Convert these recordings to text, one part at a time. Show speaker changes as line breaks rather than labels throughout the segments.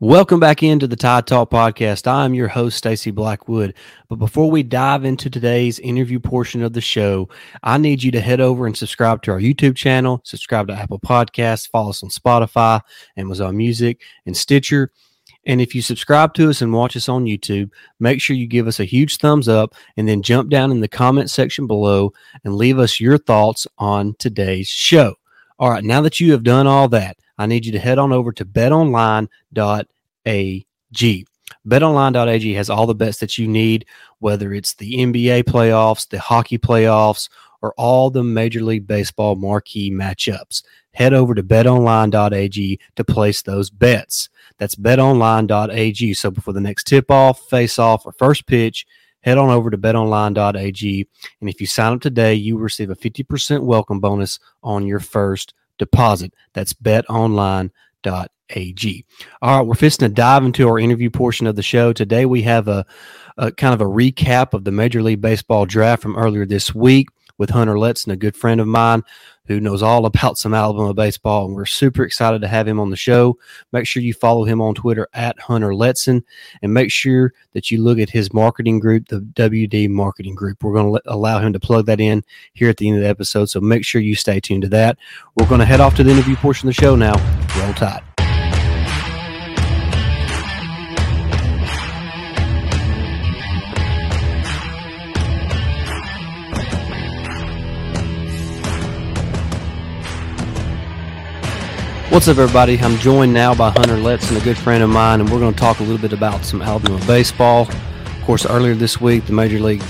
Welcome back into the Tide Talk podcast. I'm your host, Stacy Blackwood. But before we dive into today's interview portion of the show, I need you to head over and subscribe to our YouTube channel, subscribe to Apple Podcasts, follow us on Spotify, Amazon Music, and Stitcher. And if you subscribe to us and watch us on YouTube, make sure you give us a huge thumbs up and then jump down in the comment section below and leave us your thoughts on today's show. All right, now that you have done all that, I need you to head on over to betonline.ag. BetOnline.ag has all the bets that you need, whether it's the NBA playoffs, the hockey playoffs, or all the Major League Baseball marquee matchups. Head over to betonline.ag to place those bets. That's betonline.ag. So before the next tip off, face off, or first pitch, head on over to betonline.ag. And if you sign up today, you will receive a 50% welcome bonus on your first deposit. That's betonline.ag. All right, we're fisting to dive into our interview portion of the show. Today we have a, a kind of a recap of the Major League Baseball draft from earlier this week with Hunter Letson, a good friend of mine who knows all about some Alabama baseball. And we're super excited to have him on the show. Make sure you follow him on Twitter at Hunter Letson and make sure that you look at his marketing group, the WD Marketing Group. We're going to allow him to plug that in here at the end of the episode. So make sure you stay tuned to that. We're going to head off to the interview portion of the show now. Roll Tide. What's up, everybody? I'm joined now by Hunter Letson, a good friend of mine, and we're going to talk a little bit about some Alabama baseball. Of course, earlier this week, the Major League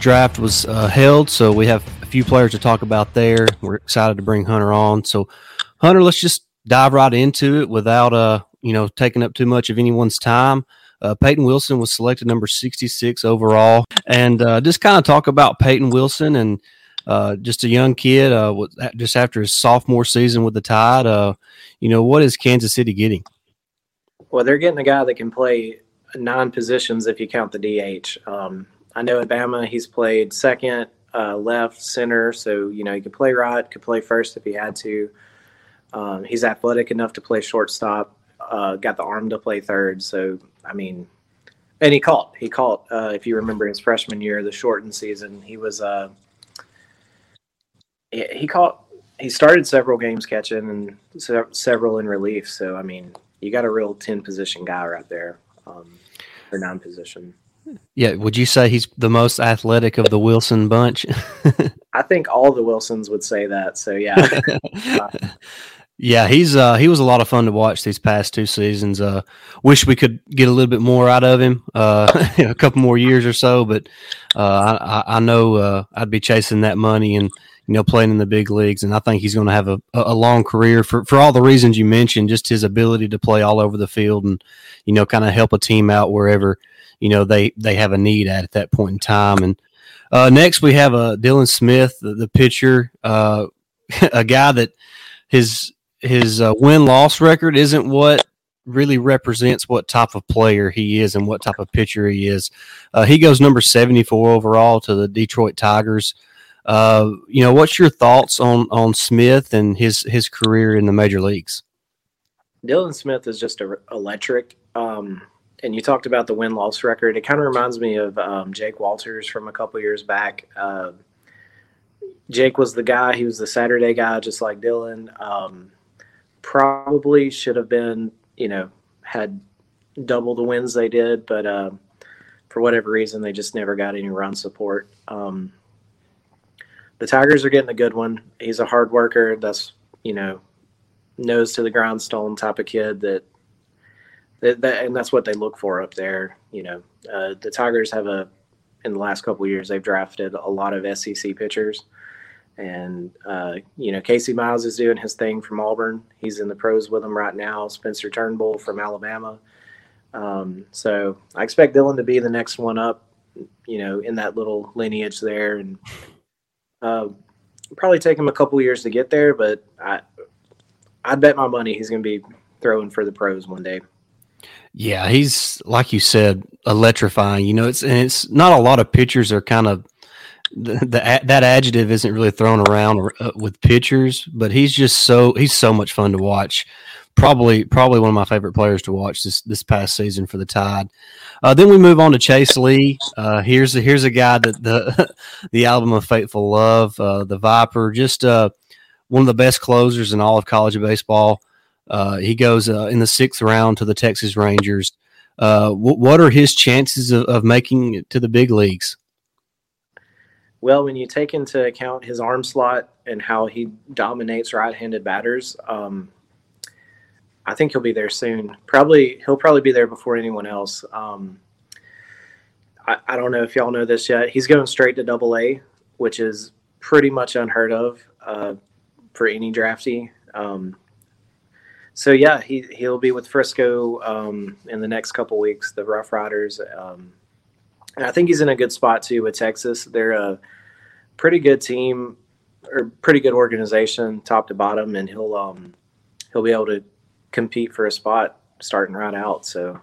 Draft was uh, held, so we have a few players to talk about there. We're excited to bring Hunter on. So, Hunter, let's just dive right into it without, uh, you know, taking up too much of anyone's time. Uh, Peyton Wilson was selected number 66 overall, and uh, just kind of talk about Peyton Wilson and uh, just a young kid, uh, just after his sophomore season with the Tide. Uh, you know, what is Kansas City getting?
Well, they're getting a guy that can play nine positions if you count the DH. Um, I know at Bama he's played second, uh, left, center, so you know he could play right, could play first if he had to. Um, he's athletic enough to play shortstop. Uh, got the arm to play third, so I mean, and he caught. He caught. Uh, if you remember his freshman year, the shortened season, he was he caught he started several games catching and several in relief. So I mean, you got a real ten position guy right there, um, or nine position.
Yeah, would you say he's the most athletic of the Wilson bunch?
I think all the Wilsons would say that. So yeah.
yeah, he's uh, he was a lot of fun to watch these past two seasons. Uh, wish we could get a little bit more out of him, uh, a couple more years or so. But uh, I, I know uh, I'd be chasing that money and you know, playing in the big leagues. And I think he's going to have a, a long career for, for all the reasons you mentioned, just his ability to play all over the field and, you know, kind of help a team out wherever, you know, they, they have a need at at that point in time. And uh, next we have uh, Dylan Smith, the, the pitcher, uh, a guy that his, his uh, win loss record isn't what really represents what type of player he is and what type of pitcher he is. Uh, he goes number 74 overall to the Detroit Tigers. Uh, you know, what's your thoughts on on Smith and his his career in the major leagues?
Dylan Smith is just a, electric. Um, and you talked about the win loss record. It kind of reminds me of um, Jake Walters from a couple years back. Uh, Jake was the guy. He was the Saturday guy, just like Dylan. Um, probably should have been, you know, had double the wins they did, but uh, for whatever reason, they just never got any run support. Um, the Tigers are getting a good one. He's a hard worker. That's you know, nose to the grindstone type of kid that, that, that and that's what they look for up there. You know, uh, the Tigers have a in the last couple years they've drafted a lot of SEC pitchers, and uh, you know Casey Mize is doing his thing from Auburn. He's in the pros with them right now. Spencer Turnbull from Alabama. Um, so I expect Dylan to be the next one up. You know, in that little lineage there, and uh, probably take him a couple years to get there, but I I'd bet my money he's going to be throwing for the pros one day.
Yeah, he's like you said, electrifying. You know, it's and it's not a lot of pitchers are kind of the, the that adjective isn't really thrown around uh, with pitchers, but he's just so he's so much fun to watch probably probably one of my favorite players to watch this this past season for the Tide. Uh, then we move on to Chase Lee. Uh, here's a, here's a guy that the the Alabama Faithful Love, uh, the Viper, just uh, one of the best closers in all of college baseball. Uh, he goes uh, in the sixth round to the Texas Rangers. W- what are his chances of, of making it to the big leagues?
Well, when you take into account his arm slot and how he dominates right-handed batters, um, I think he'll be there soon. Probably he'll probably be there before anyone else. Um, I, I, don't know if y'all know this yet. He's going straight to Double A, which is pretty much unheard of uh, for any drafty. Um, so yeah, he he'll be with Frisco um, in the next couple weeks. The Rough Riders. Um, and I think he's in a good spot too with Texas. They're a pretty good team or pretty good organization, top to bottom, and he'll um, he'll be able to compete for a spot starting right out. So,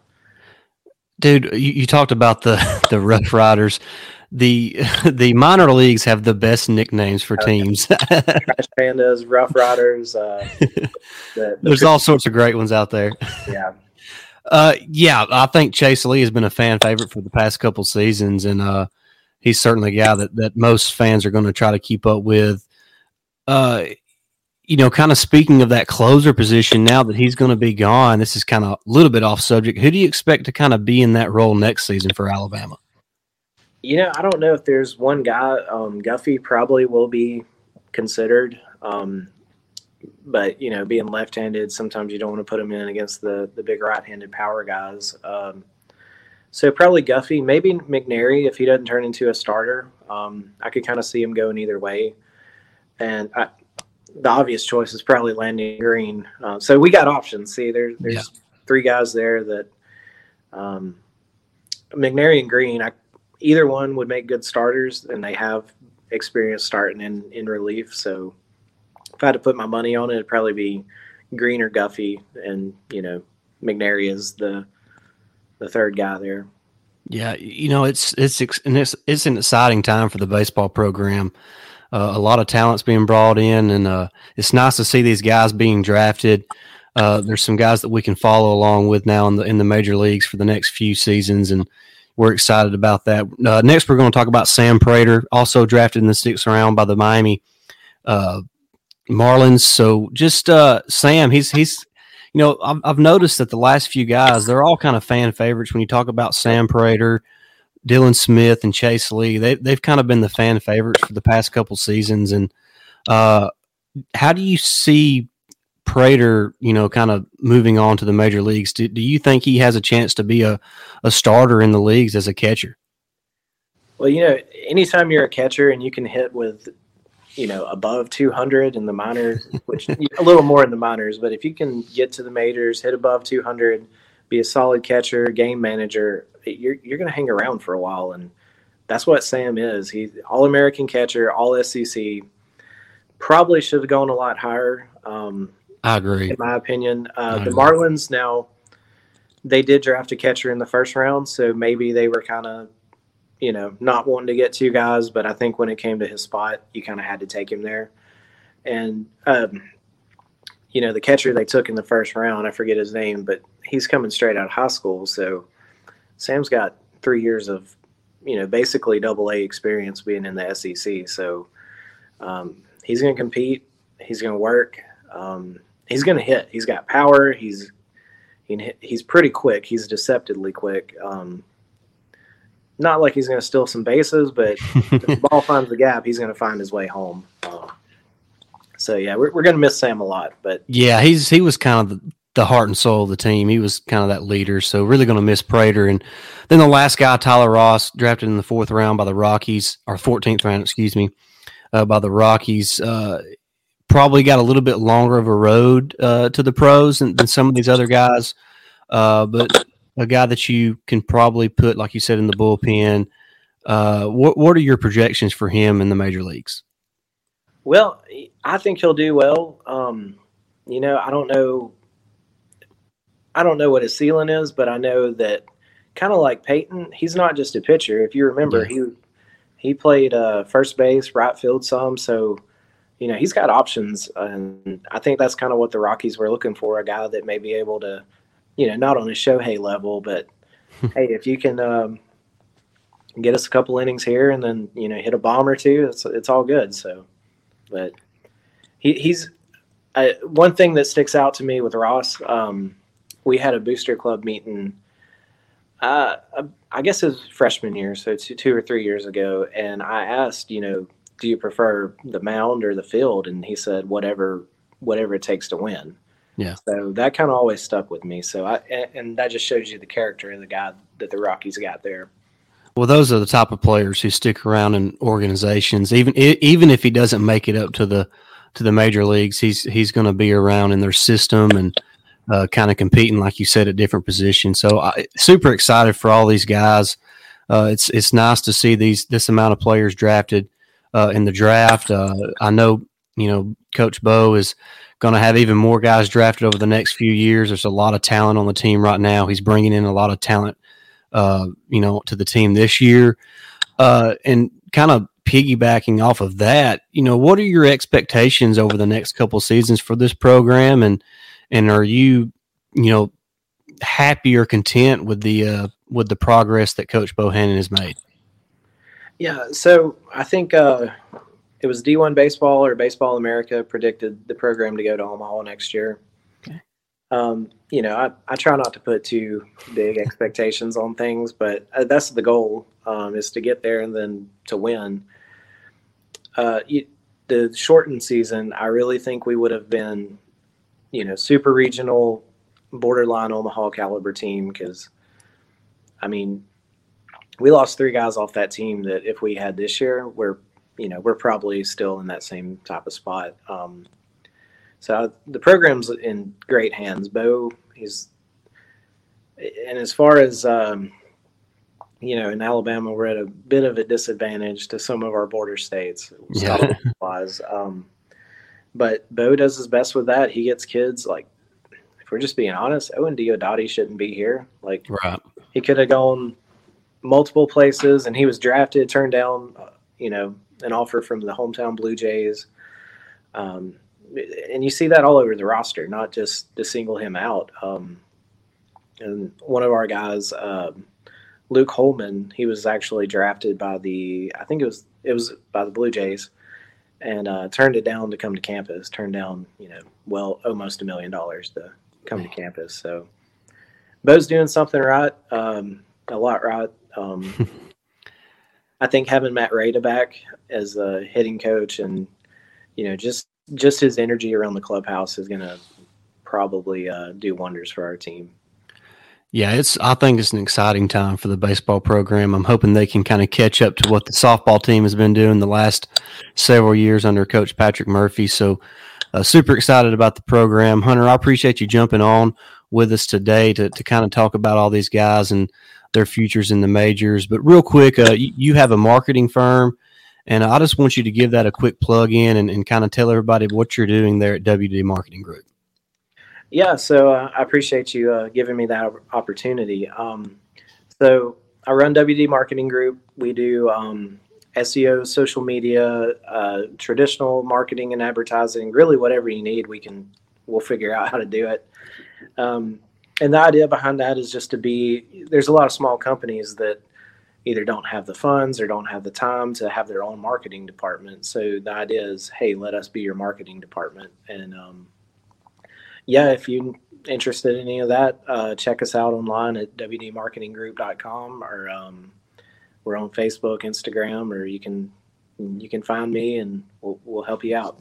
dude, you, you talked about the the Rough Riders. The the minor leagues have the best nicknames for teams.
Trash Pandas, Rough Riders. Uh,
the, the There's all sorts of great ones out there.
Yeah.
Uh, yeah, I think Chase Lee has been a fan favorite for the past couple seasons, and uh, he's certainly a guy that, that most fans are going to try to keep up with. Uh, you know, kind of speaking of that closer position, now that he's going to be gone, this is kind of a little bit off subject. Who do you expect to kind of be in that role next season for Alabama?
You know, I don't know if there's one guy. Um, Guffey probably will be considered. Um, but you know, being left-handed, sometimes you don't want to put him in against the the big right-handed power guys. Um, so probably Guffey, maybe McNairy if he doesn't turn into a starter. Um, I could kind of see him going either way. And I, the obvious choice is probably Landon Green. Uh, so we got options. See, there, there's yeah. three guys there that um, McNairy and Green. I, either one would make good starters, and they have experience starting in in relief. So if I had to put my money on it, it'd probably be Green or Guffey, and you know McNairy is the the third guy there.
Yeah, you know it's it's it's it's an exciting time for the baseball program. Uh, a lot of talents being brought in, and uh, it's nice to see these guys being drafted. Uh, there's some guys that we can follow along with now in the in the major leagues for the next few seasons, and we're excited about that. Uh, next, we're going to talk about Sam Praytor, also drafted in the sixth round by the Miami uh, Marlins. So just Sam, he's he's you know I've, I've noticed that the last few guys they're all kind of fan favorites. When you talk about Sam Praytor, Dylan Smith, and Chase Lee, they they've kind of been the fan favorites for the past couple seasons. And uh, how do you see Praytor, you know, kind of moving on to the major leagues? Do, do you think he has a chance to be a, a starter in the leagues as a catcher?
Well, you know, anytime you're a catcher and you can hit with you know above 200 in the minors which a little more in the minors but if you can get to the majors hit above 200 be a solid catcher game manager you're, you're going to hang around for a while and that's what sam is he's all american catcher all sec probably should have gone a lot higher um,
i agree
in my opinion uh, the marlins now they did draft a catcher in the first round so maybe they were kind of you know, not wanting to get two guys, but I think when it came to his spot, you kind of had to take him there. And, um, you know, the catcher they took in the first round, I forget his name, but he's coming straight out of high school. So Sam's got three years of, you know, basically double A experience being in the SEC. So um, he's going to compete. He's going to work. Um, he's going to hit. He's got power. He's he, he's pretty quick. He's deceptively quick. Um, not like he's going to steal some bases, but if the ball finds the gap, he's going to find his way home. Um, so yeah, we're, we're going to miss Sam a lot, but
yeah, he's he was kind of the, the, heart and soul of the team. He was kind of that leader. So really going to miss Praytor. And then the last guy, Tyler Ross, drafted in the fourth round by the Rockies, or fourteenth round, excuse me, uh, by the Rockies. Uh, probably got a little bit longer of a road uh, to the pros than, than, some of these other guys, uh, but a guy that you can probably put, like you said, in the bullpen. Uh, what what are your projections for him in the major leagues?
Well, I think he'll do well. Um, you know, I don't know. I don't know what his ceiling is, but I know that kind of like Peyton, he's not just a pitcher. If you remember, yeah. he he played uh, first base, right field some. So you know, he's got options, and I think that's kind of what the Rockies were looking for—a guy that may be able to, you know, not on a Shohei level, but hey, if you can um, get us a couple innings here and then you know hit a bomb or two, it's it's all good. So, but he, he's I, one thing that sticks out to me with Ross. Um, we had a booster club meeting. Uh, I guess it was freshman year, so two, two or three years ago, and I asked, you know, do you prefer the mound or the field? And he said, whatever, whatever it takes to win.
Yeah.
So that kind of always stuck with me. So I, and that just shows you the character of the guy that the Rockies got there.
Well, those are the type of players who stick around in organizations, even even if he doesn't make it up to the to the major leagues, he's he's going to be around in their system and uh, kind of competing, like you said, at different positions. So, I, super excited for all these guys. Uh, it's it's nice to see these this amount of players drafted uh, in the draft. Uh, I know you know Coach Bo is going to have even more guys drafted over the next few years. There's a lot of talent on the team right now. He's bringing in a lot of talent, uh, you know, to the team this year, uh, and kind of piggybacking off of that. You know, what are your expectations over the next couple seasons for this program, and and are you, you know, happy or content with the uh, with the progress that Coach Bohannon has made?
Yeah, so I think uh, it was D1 Baseball or Baseball America predicted the program to go to Omaha next year. Okay. Um, you know, I, I try not to put too big expectations on things, but uh, that's the goal um, is to get there and then to win. Uh, you, the shortened season, I really think we would have been, you know, super regional, borderline Omaha caliber team because, I mean, we lost three guys off that team that if we had this year, we're you know we're probably still in that same type of spot. Um, so the program's in great hands. Bo, he's and as far as um, you know, in Alabama, we're at a bit of a disadvantage to some of our border states, yeah. wise. Um, but Bo does his best with that. He gets kids like, if we're just being honest, Owen Diodati shouldn't be here. Like,
right.
he could have gone multiple places, and he was drafted, turned down, uh, you know, an offer from the hometown Blue Jays. Um, and you see that all over the roster, not just to single him out. Um, and one of our guys, uh, Luke Holman, he was actually drafted by the, I think it was it was by the Blue Jays, and uh, turned it down to come to campus. Turned down, you know, well, almost a million dollars to come to campus. So, Bo's doing something right, um, a lot right. Um, I think having Matt Reida back as a hitting coach and you know just just his energy around the clubhouse is going to probably uh, do wonders for our team.
Yeah, it's. I think it's an exciting time for the baseball program. I'm hoping they can kind of catch up to what the softball team has been doing the last several years under Coach Patrick Murphy. So, uh, super excited about the program, Hunter. I appreciate you jumping on with us today to to kind of talk about all these guys and their futures in the majors. But real quick, uh, you, you, have a marketing firm, and I just want you to give that a quick plug in and, and kind of tell everybody what you're doing there at WD Marketing Group.
Yeah, so uh, I appreciate you uh, giving me that opportunity. Um, so I run WD Marketing Group. We do um, SEO, social media, uh, traditional marketing and advertising. Really, whatever you need, we can we'll figure out how to do it. Um, and the idea behind that is just to be there's a lot of small companies that either don't have the funds or don't have the time to have their own marketing department so the idea is hey let us be your marketing department and um, yeah if you're interested in any of that uh, check us out online at wdmarketinggroup.com or um, we're on facebook instagram or you can you can find me and we'll, we'll help you out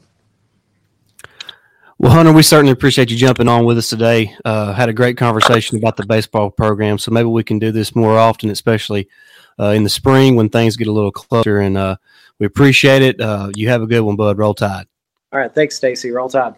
well, Hunter, we certainly appreciate you jumping on with us today. Uh, had a great conversation about the baseball program, so maybe we can do this more often, especially uh, in the spring when things get a little closer. And uh, we appreciate it. Uh, you have a good one, Bud. Roll Tide.
All right, thanks, Stacy. Roll Tide.